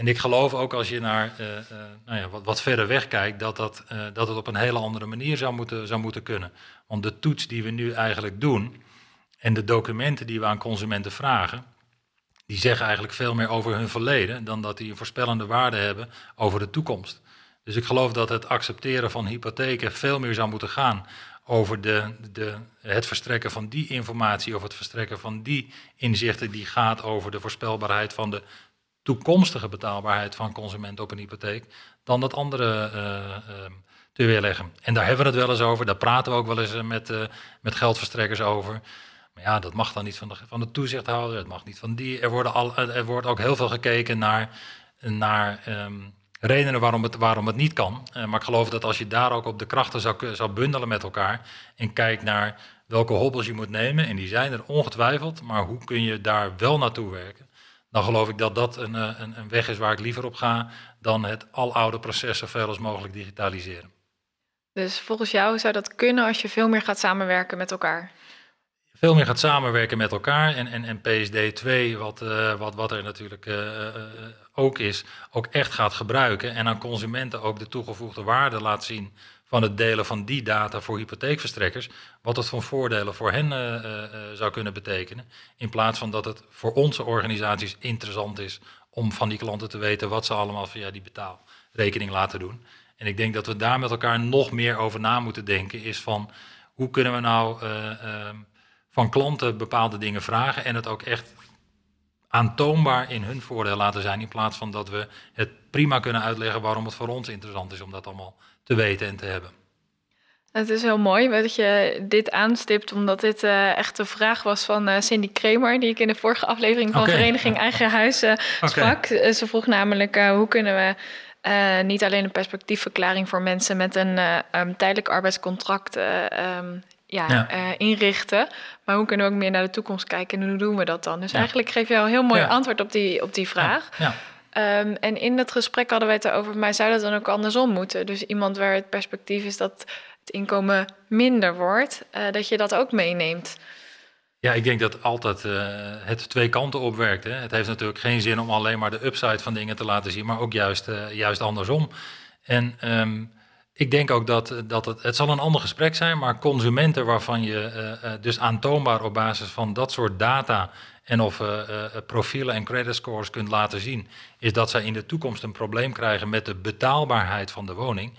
En ik geloof ook als je naar uh, uh, nou ja, wat, wat, verder weg kijkt, dat, dat, uh, dat het op een hele andere manier zou moeten, zou moeten kunnen. Want de toets die we nu eigenlijk doen en de documenten die we aan consumenten vragen, die zeggen eigenlijk veel meer over hun verleden dan dat die een voorspellende waarde hebben over de toekomst. Dus ik geloof dat het accepteren van hypotheken veel meer zou moeten gaan over de, de, het verstrekken van die informatie of het verstrekken van die inzichten die gaat over de voorspelbaarheid van de toekomstige betaalbaarheid van consumenten op een hypotheek, dan dat andere uh, te weerleggen. En daar hebben we het wel eens over, daar praten we ook wel eens eh, met, uh, met geldverstrekkers over. Maar ja, dat mag dan niet van de, van de toezichthouder, het mag niet van die. Er, worden al, er wordt ook heel veel gekeken naar, naar um, redenen waarom het, waarom het niet kan. Maar ik geloof dat als je daar ook op de krachten zou, zou bundelen met elkaar en kijkt naar welke hobbels je moet nemen, en die zijn er ongetwijfeld, maar hoe kun je daar wel naartoe werken? Dan geloof ik dat dat een, een, een weg is waar ik liever op ga dan het aloude proces zoveel als mogelijk digitaliseren. Dus volgens jou zou dat kunnen als je veel meer gaat samenwerken met elkaar? Veel meer gaat samenwerken met elkaar en, en, en PSD 2, wat, uh, wat, wat er natuurlijk uh, uh, ook is, ook echt gaat gebruiken en aan consumenten ook de toegevoegde waarde laat zien van het delen van die data voor hypotheekverstrekkers, wat het van voordelen voor hen uh, uh, zou kunnen betekenen. In plaats van dat het voor onze organisaties interessant is om van die klanten te weten wat ze allemaal via die betaalrekening laten doen. En ik denk dat we daar met elkaar nog meer over na moeten denken, is van hoe kunnen we nou uh, van klanten bepaalde dingen vragen en het ook echt aantoonbaar in hun voordeel laten zijn, in plaats van dat we het prima kunnen uitleggen waarom het voor ons interessant is om dat allemaal te weten en te hebben. Het is heel mooi dat je dit aanstipt, omdat dit uh, echt een vraag was van uh, Cindy Kramer, die ik in de vorige aflevering van Vereniging Eigen Huis uh, sprak. Okay. Ze vroeg namelijk hoe kunnen we niet alleen een perspectiefverklaring voor mensen met een um, tijdelijk arbeidscontract um, ja, ja. inrichten, maar hoe kunnen we ook meer naar de toekomst kijken en hoe doen we dat dan? Dus ja. eigenlijk geef je al een heel mooi antwoord op die, op die vraag. Ja. Um, en in dat gesprek hadden wij het erover, maar zou dat dan ook andersom moeten? Dus iemand waar het perspectief is dat het inkomen minder wordt, uh, dat je dat ook meeneemt. Ja, ik denk dat altijd uh, het twee kanten opwerkt. Hè. Het heeft natuurlijk geen zin om alleen maar de upside van dingen te laten zien, maar ook juist, uh, juist andersom. En um, ik denk ook dat, dat het, het zal een ander gesprek zijn, maar consumenten waarvan je dus aantoonbaar op basis van dat soort data en of uh, profielen en credit scores kunt laten zien, is dat zij in de toekomst een probleem krijgen met de betaalbaarheid van de woning.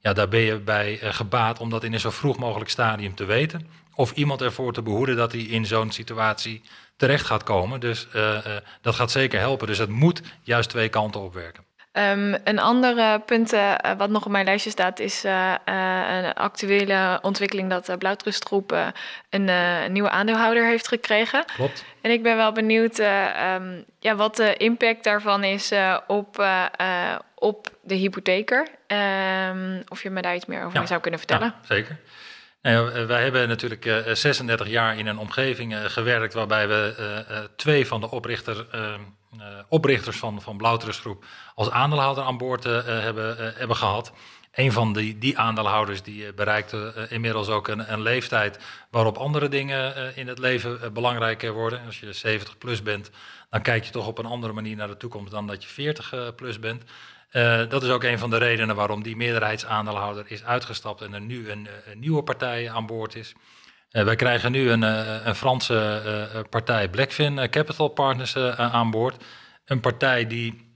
Ja, daar ben je bij gebaat om dat in een zo vroeg mogelijk stadium te weten. Of iemand ervoor te behoeden dat hij in zo'n situatie terecht gaat komen. Dus dat gaat zeker helpen. Dus het moet juist twee kanten opwerken. Um, een ander punt uh, wat nog op mijn lijstje staat is uh, uh, een actuele ontwikkeling dat de Blauwtrustgroep een, een, nieuwe aandeelhouder heeft gekregen. Klopt. En ik ben wel benieuwd um, ja, wat de impact daarvan is op, op de hypotheker. Um, of je me daar iets meer over ja. zou kunnen vertellen. Ja, zeker. Nou, wij hebben natuurlijk uh, 36 jaar in een omgeving gewerkt waarbij we twee van de oprichter, oprichters van, van Blauwtrustgroep als aandeelhouder aan boord hebben, hebben gehad. Een van die, die aandeelhouders die bereikte inmiddels ook een, een, leeftijd waarop andere dingen in het leven belangrijker worden. Als je 70 plus bent, dan kijk je toch op een andere manier naar de toekomst dan dat je 40 plus bent. Dat is ook een van de redenen waarom die meerderheidsaandeelhouder is uitgestapt en er nu een nieuwe partij aan boord is. Uh, wij krijgen nu een, een Franse uh, partij, Blackfin Capital Partners, aan boord. Een partij die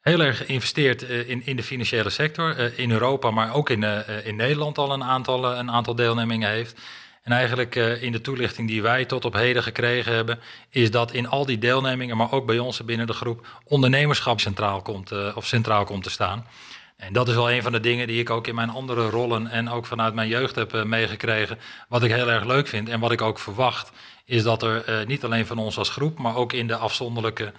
heel erg investeert in, in de financiële sector, in Europa, maar ook in, in Nederland al een aantal, een aantal deelnemingen heeft. En eigenlijk in de toelichting die wij tot op heden gekregen hebben, is dat in al die deelnemingen, maar ook bij ons binnen de groep, ondernemerschap centraal komt, of centraal komt te staan. En dat is wel een van de dingen die ik ook in mijn andere rollen en ook vanuit mijn jeugd heb uh, meegekregen. Wat ik heel erg leuk vind en wat ik ook verwacht, is dat er niet alleen van ons als groep, maar ook in de afzonderlijke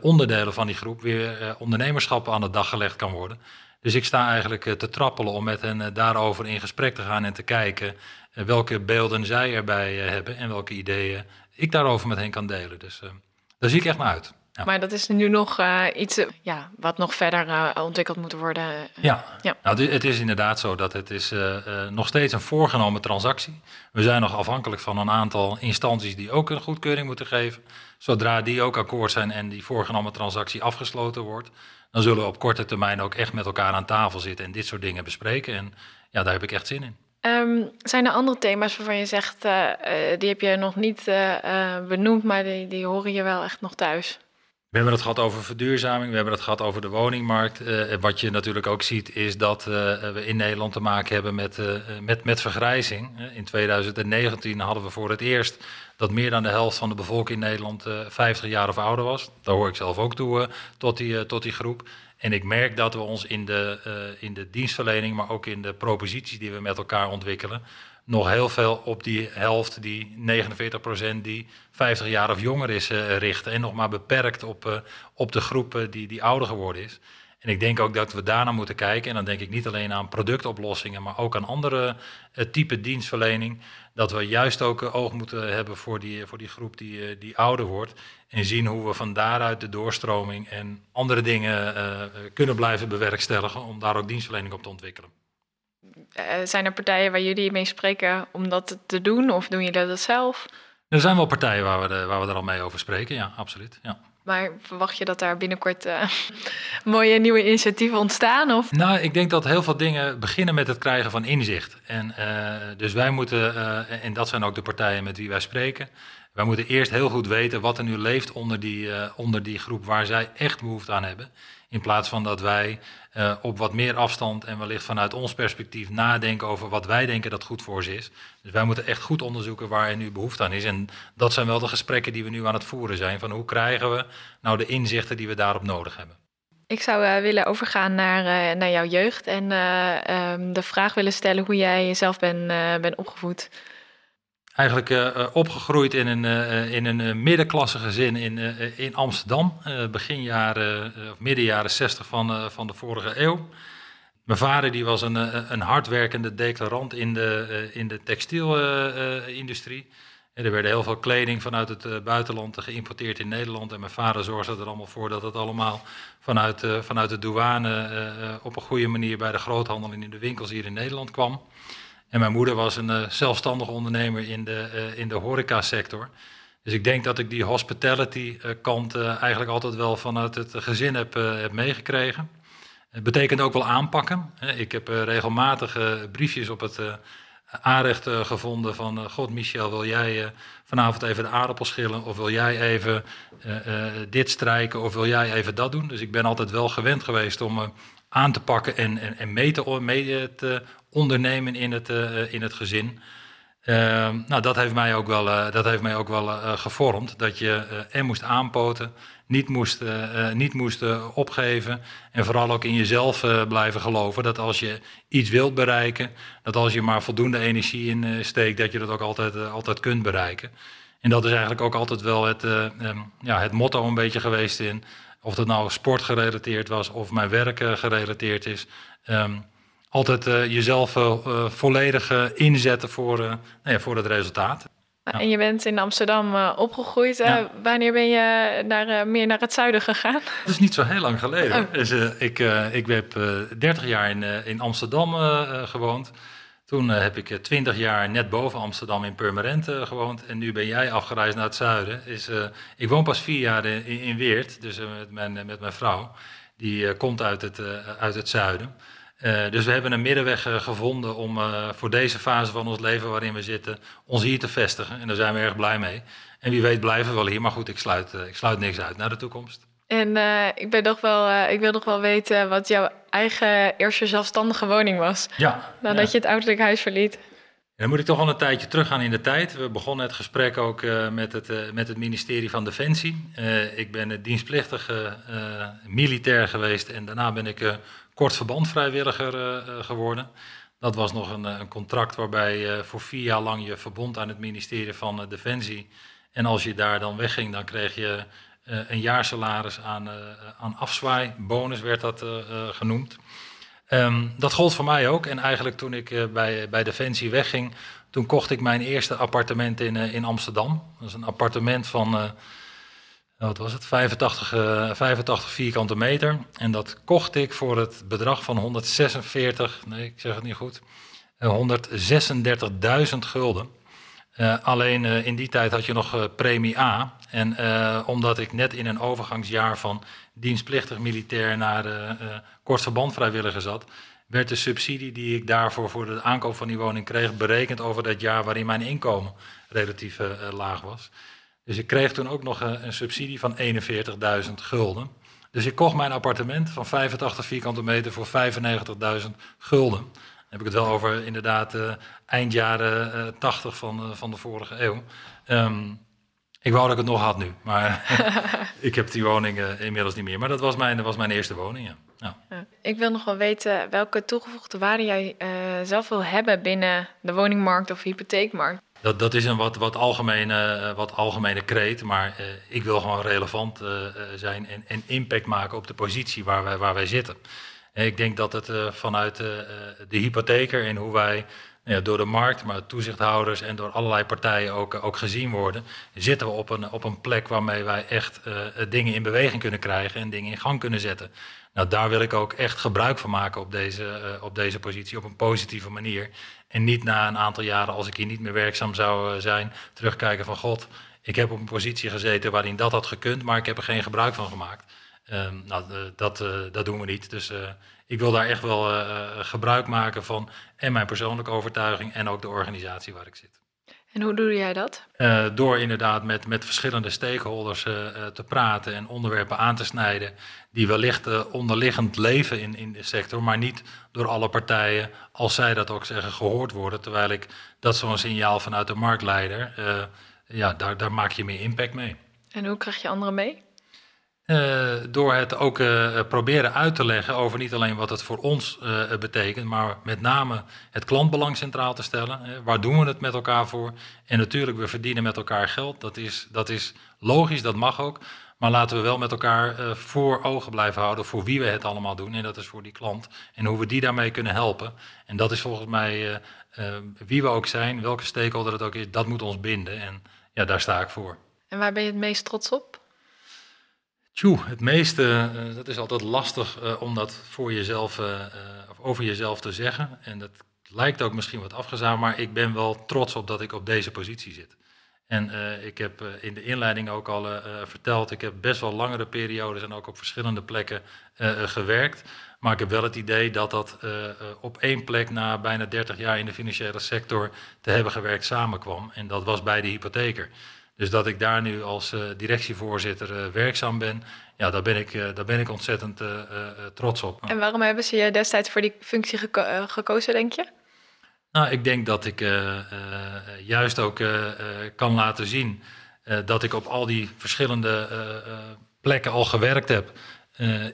onderdelen van die groep weer ondernemerschap aan de dag gelegd kan worden. Dus ik sta eigenlijk te trappelen om met hen daarover in gesprek te gaan en te kijken eh, welke beelden zij erbij eh, hebben en welke ideeën ik daarover met hen kan delen. Dus daar zie ik echt naar uit. Maar dat is nu nog uh, iets ja, wat nog verder uh, ontwikkeld moet worden. Ja, ja. Nou, het is inderdaad zo dat het is nog steeds een voorgenomen transactie. We zijn nog afhankelijk van een aantal instanties die ook een goedkeuring moeten geven. Zodra die ook akkoord zijn en die voorgenomen transactie afgesloten wordt, dan zullen we op korte termijn ook echt met elkaar aan tafel zitten en dit soort dingen bespreken. En ja, daar heb ik echt zin in. Um, zijn er andere thema's waarvan je zegt, die heb je nog niet benoemd, maar die, die horen je wel echt nog thuis? We hebben het gehad over verduurzaming, we hebben het gehad over de woningmarkt. wat je natuurlijk ook ziet is dat we in Nederland te maken hebben met, met, met vergrijzing. in 2019 hadden we voor het eerst dat meer dan de helft van de bevolking in Nederland 50 jaar of ouder was. Daar hoor ik zelf ook toe tot, die, tot die groep. En ik merk dat we ons in de, in de dienstverlening, maar ook in de proposities die we met elkaar ontwikkelen, nog heel veel op die helft, die 49% die 50 jaar of jonger is, uh, richten. En nog maar beperkt op, uh, op de groep die, die ouder geworden is. En ik denk ook dat we daarna moeten kijken. En dan denk ik niet alleen aan productoplossingen, maar ook aan andere uh, type dienstverlening. Dat we juist ook oog moeten hebben voor die, voor die groep die, die ouder wordt. En zien hoe we van daaruit de doorstroming en andere dingen kunnen blijven bewerkstelligen om daar ook dienstverlening op te ontwikkelen. Uh, zijn er partijen waar jullie mee spreken om dat te doen of doen jullie dat zelf? Er zijn wel partijen waar we, de, waar we er al mee over spreken, ja, absoluut. Ja. Maar verwacht je dat daar binnenkort uh, mooie nieuwe initiatieven ontstaan? Of? Nou, ik denk dat heel veel dingen beginnen met het krijgen van inzicht. En, uh, dus wij moeten, uh, en dat zijn ook de partijen met wie wij spreken, wij moeten eerst heel goed weten wat er nu leeft onder die, onder die groep waar zij echt behoefte aan hebben. In plaats van dat wij uh, op wat meer afstand en wellicht vanuit ons perspectief nadenken over wat wij denken dat goed voor ze is. Dus wij moeten echt goed onderzoeken waar er nu behoefte aan is. En dat zijn wel de gesprekken die we nu aan het voeren zijn. Van hoe krijgen we nou de inzichten die we daarop nodig hebben. Ik zou uh, willen overgaan naar, uh, naar jouw jeugd en um, de vraag willen stellen hoe jij jezelf bent ben opgevoed eigenlijk uh, opgegroeid in een, uh, in een middenklasse gezin in, in Amsterdam, begin jaren, of midden jaren 60 van, van de vorige eeuw. Mijn vader die was een, een hardwerkende declarant in de, in de textielindustrie. er werden heel veel kleding vanuit het buitenland geïmporteerd in Nederland. En mijn vader zorgde er allemaal voor dat het allemaal vanuit, vanuit de douane op een goede manier bij de groothandel en in de winkels hier in Nederland kwam. En mijn moeder was een uh, zelfstandig ondernemer in de, uh, in de horecasector. Dus ik denk dat ik die hospitality uh, kant eigenlijk altijd wel vanuit het gezin heb, heb meegekregen. Het betekent ook wel aanpakken. Ik heb regelmatig briefjes op het aanrecht gevonden van... God, Michel, wil jij vanavond even de aardappels schillen? Of wil jij even dit strijken? Of wil jij even dat doen? Dus ik ben altijd wel gewend geweest om aan te pakken en, en, en mee, te, mee te ondernemen in het, uh, in het gezin. Uh, nou, dat heeft mij ook wel, uh, dat heeft mij ook wel gevormd. Dat je er moest aanpoten, niet moest, niet moest opgeven. En vooral ook in jezelf blijven geloven. Dat als je iets wilt bereiken, dat als je maar voldoende energie in steekt, dat je dat ook altijd, altijd kunt bereiken. En dat is eigenlijk ook altijd wel het, um, ja, het motto een beetje geweest in. Of dat nou sportgerelateerd was of mijn werk gerelateerd is. Um, altijd uh, jezelf uh, volledig inzetten voor, nou ja, voor het resultaat. Ja. En je bent in Amsterdam opgegroeid. Ja. wanneer ben je naar, meer naar het zuiden gegaan? Dat is niet zo heel lang geleden. Oh. Dus, ik, ik heb 30 jaar in, in Amsterdam gewoond. Toen heb ik 20 jaar net boven Amsterdam in Purmerend gewoond. En nu ben jij afgereisd naar het zuiden. Is, ik woon pas vier jaar in, in Weert, dus met, mijn, met mijn vrouw. Die komt uit het, uit het zuiden. Uh, dus we hebben een middenweg uh, gevonden om uh, voor deze fase van ons leven waarin we zitten, ons hier te vestigen. En daar zijn we erg blij mee. En wie weet blijven we wel hier, maar goed, ik sluit, ik sluit niks uit naar de toekomst. En ik, ben nog wel, ik wil nog wel weten wat jouw eigen eerste zelfstandige woning was. Ja. Nadat ja. je het ouderlijk huis verliet. Dan moet ik toch al een tijdje teruggaan in de tijd. We begonnen het gesprek ook uh, met, het, uh, met het ministerie van Defensie. Uh, ik ben dienstplichtige militair geweest en daarna ben ik kort verbandvrijwilliger uh, geworden. Dat was nog een, een contract waarbij je voor vier jaar lang je verbond aan het ministerie van Defensie. En als je daar dan wegging, dan kreeg je een jaarsalaris aan, aan afzwaai. Bonus werd dat genoemd. Um, dat gold voor mij ook. En eigenlijk toen ik bij, bij Defensie wegging, toen kocht ik mijn eerste appartement in, in Amsterdam. Dat is een appartement van wat was het, 85, 85 vierkante meter. En dat kocht ik voor het bedrag van 146, nee, ik zeg het niet goed, 136.000 gulden. alleen in die tijd had je nog premie A. En omdat ik net in een overgangsjaar van dienstplichtig militair naar kort verband vrijwilliger zat, werd de subsidie die ik daarvoor voor de aankoop van die woning kreeg berekend over dat jaar waarin mijn inkomen relatief uh, laag was. Dus ik kreeg toen ook nog een, een subsidie van 41.000 gulden. Dus ik kocht mijn appartement van 85 vierkante meter voor 95.000 gulden. Dan heb ik het wel over inderdaad uh, eind jaren uh, 80 van, van de vorige eeuw. Um, ik wou dat ik het nog had nu, maar ik heb die woning inmiddels niet meer. Maar dat was mijn, dat was mijn eerste woning, ja. Ja. Ik wil nog wel weten welke toegevoegde waarde jij uh, zelf wil hebben binnen de woningmarkt of hypotheekmarkt. Dat, dat is een wat, wat, algemene, uh, wat algemene kreet, maar uh, ik wil gewoon relevant zijn en, en, impact maken op de positie waar wij, waar wij zitten. En ik denk dat het vanuit de hypotheker en hoe wij ja, door de markt, maar toezichthouders en door allerlei partijen ook, ook gezien worden, zitten we op een, op een plek waarmee wij echt dingen in beweging kunnen krijgen en dingen in gang kunnen zetten. Nou, daar wil ik ook echt gebruik van maken op deze, op deze positie, op een positieve manier. En niet na een aantal jaren, als ik hier niet meer werkzaam zou uh, zijn, terugkijken van God, ik heb op een positie gezeten waarin dat had gekund, maar ik heb er geen gebruik van gemaakt. Uh, nou, dat, dat doen we niet. Dus ik wil daar echt wel gebruik maken van en mijn persoonlijke overtuiging en ook de organisatie waar ik zit. En hoe doe jij dat? Uh, door inderdaad met, met verschillende stakeholders uh, te praten en onderwerpen aan te snijden die wellicht uh, onderliggend leven in, in de sector, maar niet door alle partijen, als zij dat ook zeggen, gehoord worden. Terwijl ik dat zo'n signaal vanuit de marktleider, ja, daar, daar maak je meer impact mee. En hoe krijg je anderen mee? Uh, door het ook uh, proberen uit te leggen over niet alleen wat het voor ons uh, betekent, maar met name het klantbelang centraal te stellen. waar doen we het met elkaar voor? En natuurlijk, we verdienen met elkaar geld. Dat is, dat is logisch, dat mag ook. Maar laten we wel met elkaar voor ogen blijven houden voor wie we het allemaal doen. En dat is voor die klant. En hoe we die daarmee kunnen helpen. En dat is volgens mij wie we ook zijn, welke stakeholder het ook is, dat moet ons binden. En ja, daar sta ik voor. En waar ben je het meest trots op? Tjoe, het meeste, uh, dat is altijd lastig uh, om dat voor jezelf, uh, of over jezelf te zeggen. En dat lijkt ook misschien wat afgezaagd, maar ik ben wel trots op dat ik op deze positie zit. En ik heb in de inleiding ook al verteld, ik heb best wel langere periodes en ook op verschillende plekken gewerkt. Maar ik heb wel het idee dat dat op één plek na bijna 30 jaar in de financiële sector te hebben gewerkt samenkwam. En dat was bij de hypotheker. Dus dat ik daar nu als uh, directievoorzitter uh, werkzaam ben, ja, daar ben ik, uh, daar ben ik ontzettend trots op. En waarom hebben ze je destijds voor die functie geko gekozen, denk je? Nou, ik denk dat ik juist ook kan laten zien dat ik op al die verschillende plekken al gewerkt heb.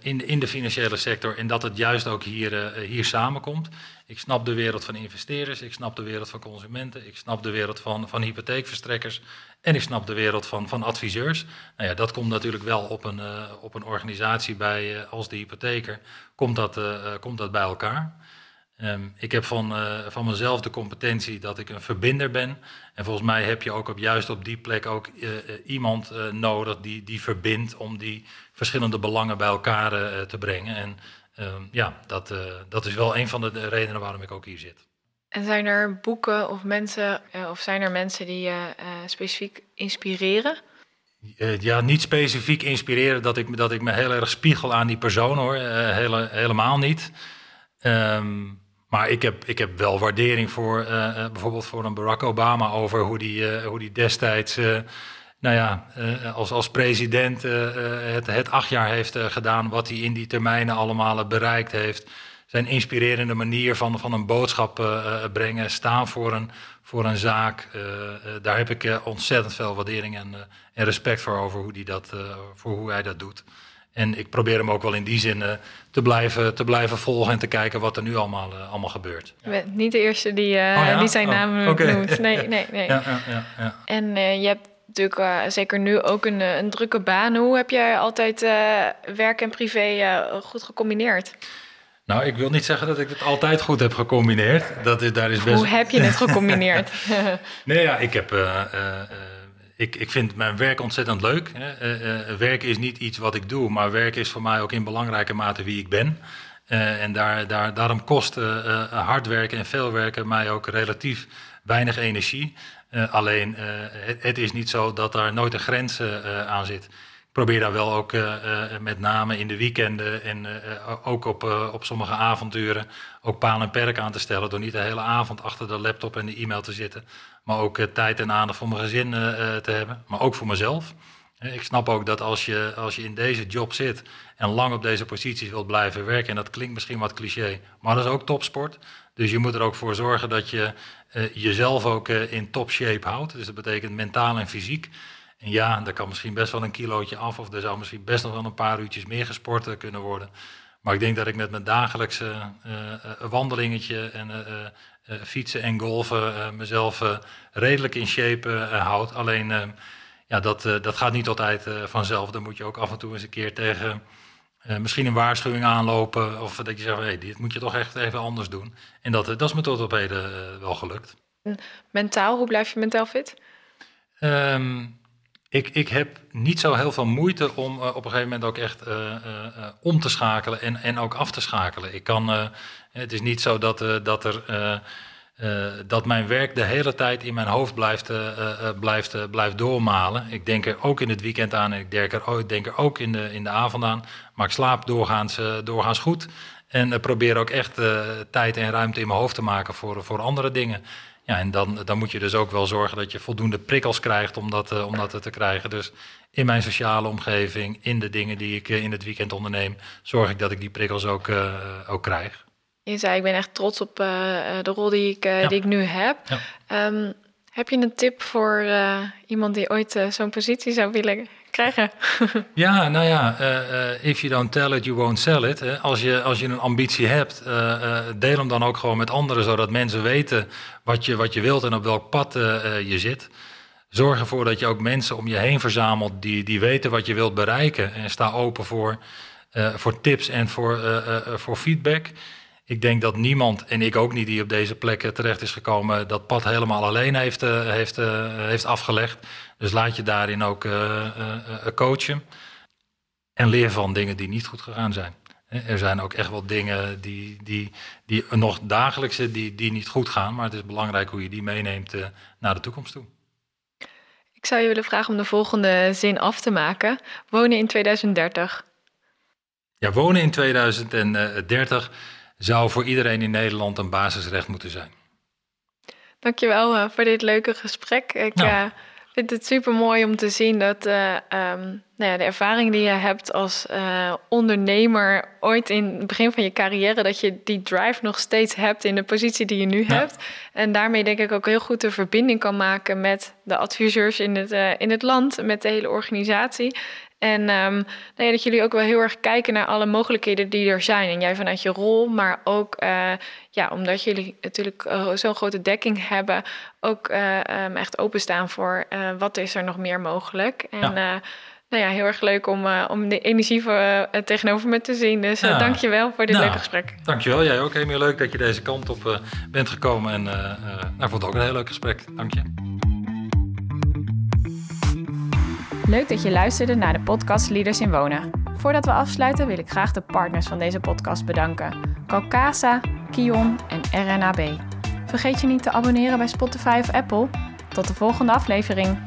In, in de financiële sector en dat het juist ook hier, hier samenkomt. Ik snap de wereld van investeerders, ik snap de wereld van consumenten, ik snap de wereld van, van hypotheekverstrekkers en ik snap de wereld van, van adviseurs. Nou ja, dat komt natuurlijk wel op een, uh, op een organisatie bij uh, als de hypotheker, komt dat, uh, komt dat bij elkaar. Um, ik heb van, van mezelf de competentie dat ik een verbinder ben. En volgens mij heb je ook op, juist op die plek ook iemand nodig die, die verbindt om die verschillende belangen bij elkaar te brengen. En um, ja, dat, dat is wel een van de redenen waarom ik ook hier zit. En zijn er boeken of mensen, of zijn er mensen die je specifiek inspireren? Ja, niet specifiek inspireren dat ik, dat ik me heel erg spiegel aan die persoon hoor. Hele, helemaal niet. Um, maar ik heb, ik heb wel waardering voor bijvoorbeeld voor een Barack Obama over hoe die, hoe die destijds nou ja, als, als president het, het acht jaar heeft gedaan, wat hij in die termijnen allemaal bereikt heeft zijn inspirerende manier van, van een boodschap brengen, staan voor een, voor een zaak. Daar heb ik ontzettend veel waardering en, en respect voor over hoe, die dat, voor hoe hij dat doet. En ik probeer hem ook wel in die zin te, blijven, te blijven volgen en te kijken wat er nu allemaal, allemaal gebeurt. Je bent niet de eerste die, oh, ja? die zijn oh, naam okay. noemt. Nee, nee, nee. Ja, ja, ja, En je hebt natuurlijk zeker nu ook een, een drukke baan. Hoe heb jij altijd werk en privé goed gecombineerd? Nou, ik wil niet zeggen dat ik het altijd goed heb gecombineerd. Dat is, daar is best... Hoe heb je het gecombineerd? nee, ja, ik heb, ik, ik vind mijn werk ontzettend leuk. Hè. werk is niet iets wat ik doe, maar werk is voor mij ook in belangrijke mate wie ik ben. en daar, daar, daarom kost hard werken en veel werken mij ook relatief weinig energie. alleen het, is niet zo dat daar nooit een grens aan zit probeer daar wel ook met name in de weekenden en ook op, op sommige avonturen ook paal en perk aan te stellen. Door niet de hele avond achter de laptop en de e-mail te zitten. Maar ook tijd en aandacht voor mijn gezin te hebben. Maar ook voor mezelf. Ik snap ook dat als je, als je in deze job zit en lang op deze posities wilt blijven werken, en dat klinkt misschien wat cliché, maar dat is ook topsport. Dus je moet er ook voor zorgen dat je jezelf ook in top shape houdt. Dus dat betekent mentaal en fysiek. En ja, daar kan misschien best wel een kilootje af of er zou misschien best nog wel een paar uurtjes meer gesport eh, kunnen worden. Maar ik denk dat ik met mijn dagelijkse wandelingetje en fietsen en golven mezelf redelijk in shape houd. Alleen ja, dat, dat gaat niet altijd vanzelf. Dan moet je ook af en toe eens een keer tegen misschien een waarschuwing aanlopen. Of dat je zegt, hey, dit moet je toch echt even anders doen. En dat, dat is me tot op heden wel gelukt. Mentaal, hoe blijf je mentaal fit? Um, ik, ik heb niet zo heel veel moeite om uh, op een gegeven moment ook echt uh, uh, om te schakelen en, en ook af te schakelen. Ik kan, het is niet zo dat, dat, er, dat mijn werk de hele tijd in mijn hoofd blijft, blijft, blijft doormalen. Ik denk er ook in het weekend aan en ik denk er, ik denk er ook in de, in de avond aan. Maar ik slaap doorgaans, doorgaans goed. En probeer ook echt tijd en ruimte in mijn hoofd te maken voor, voor andere dingen. Ja, en dan, dan moet je dus ook wel zorgen dat je voldoende prikkels krijgt om dat, uh, om dat te krijgen. Dus in mijn sociale omgeving, in de dingen die ik uh, in het weekend onderneem, zorg ik dat ik die prikkels ook, uh, ook krijg. Je zei, ik ben echt trots op de rol die ik, ja. die ik nu heb. Ja. Um, heb je een tip voor iemand die ooit zo'n positie zou willen krijgen? ja, nou ja, uh, if you don't tell it, you won't sell it. Hè. Als, je, als je een ambitie hebt, uh, deel hem dan ook gewoon met anderen, zodat mensen weten wat je, wat je wilt en op welk pad je zit. Zorg ervoor dat je ook mensen om je heen verzamelt die, die weten wat je wilt bereiken. En sta open voor, voor tips en voor, voor feedback. Ik denk dat niemand, en ik ook niet, die op deze plek terecht is gekomen, dat pad helemaal alleen heeft, heeft, heeft afgelegd. Dus laat je daarin ook uh, coachen. En leer van dingen die niet goed gegaan zijn. Er zijn ook echt wel dingen die, die, die nog dagelijkse die, die niet goed gaan. Maar het is belangrijk hoe je die meeneemt naar de toekomst toe. Ik zou je willen vragen om de volgende zin af te maken. Wonen in 2030. Ja, wonen in 2030 zou voor iedereen in Nederland een basisrecht moeten zijn. Dankjewel uh, voor dit leuke gesprek. Ik, nou vind het super mooi om te zien dat uh, um, nou ja, de ervaring die je hebt als uh, ondernemer ooit in het begin van je carrière, dat je die drive nog steeds hebt in de positie die je nu hebt. En daarmee denk ik ook heel goed de verbinding kan maken met de adviseurs in het, in het land, met de hele organisatie. En um, nou ja, dat jullie ook wel heel erg kijken naar alle mogelijkheden die er zijn. En jij vanuit je rol, maar ook uh, ja, omdat jullie natuurlijk uh, zo'n grote dekking hebben, ook uh, um, echt openstaan voor wat is er nog meer mogelijk. En ja. nou ja, heel erg leuk om, om de energie voor, tegenover me te zien. Dus ja. dank je wel voor dit nou, leuke gesprek. Dankjewel. Jij ook, Emiel. Leuk dat je deze kant op bent gekomen. En nou, vond het ook een heel leuk gesprek. Dank je. Leuk dat je luisterde naar de podcast Leaders in Wonen. Voordat we afsluiten wil ik graag de partners van deze podcast bedanken. Calcasa, Kion en RNAB. Vergeet je niet te abonneren bij Spotify of Apple. Tot de volgende aflevering.